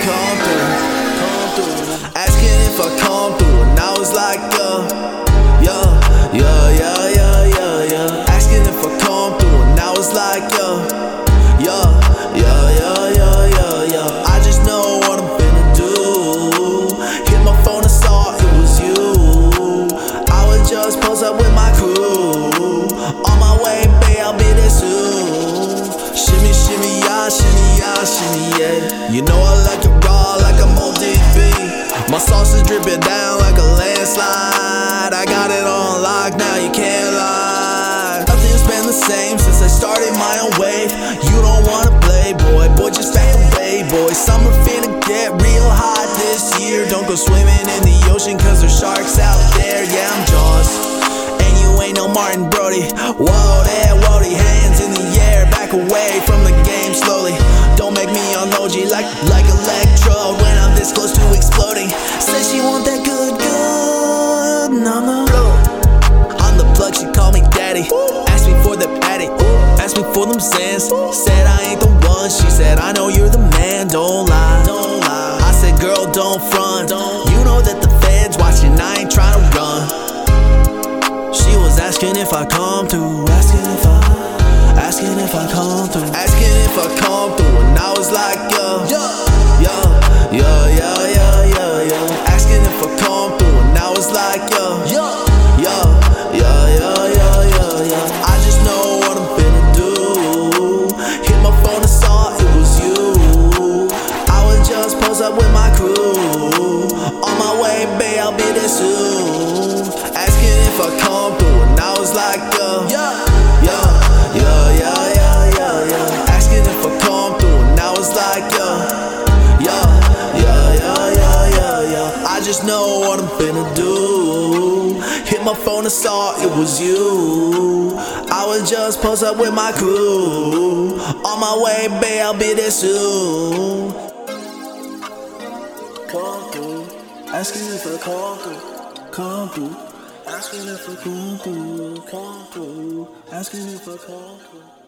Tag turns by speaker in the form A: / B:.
A: come through, come through. Asking if I come through, and I was like, uh, yeah, yeah, yeah, yeah, yeah, yeah, shimmy, yeah. You know I like it raw like I'm ODB. My sauce is dripping down like a landslide. I got it on lock, now you can't lie. Nothing's been the same since I started my own wave. You don't wanna play, boy, boy, just back away, boy. Summer finna get real hot this year. Don't go swimming in the ocean, cause there's sharks out there. Yeah, I'm Jaws. And you ain't no Martin Brody. Whoa there, whoa, hands in the air, back away from the game slowly. OG like like electrode when I'm this close to exploding. Said she want that good, good. No, no. On the plug, she called me daddy. Asked me for the patty. Asked me for them sands. Said I ain't the one. She said I know you're the man. Don't lie. Don't lie. I said girl, don't front. You know that the feds watching. I ain't trying to run. She was asking if I come through, asking if I, asking if I come if I come through, and I was like, yeah, yeah, yeah, yeah, yeah, yeah, yeah, asking if I come through, and I was like, yeah, yeah, yeah, yeah, yeah, yeah, yeah, yeah. I just know what I'm finna do. Hit my phone and saw it was you. I would just post up with my crew. On my way, babe, I'll be there soon. Asking if I come through, and I was like, yeah, yeah, like, yeah, yeah, yeah, yeah, yeah, yeah, yeah. I just know what I'm finna do. Hit my phone and saw it was you. I was just post up with my crew. On my way, babe, I'll be there soon. Come through, asking if I come through, come through. Asking if I come through, come through. Asking if I come through.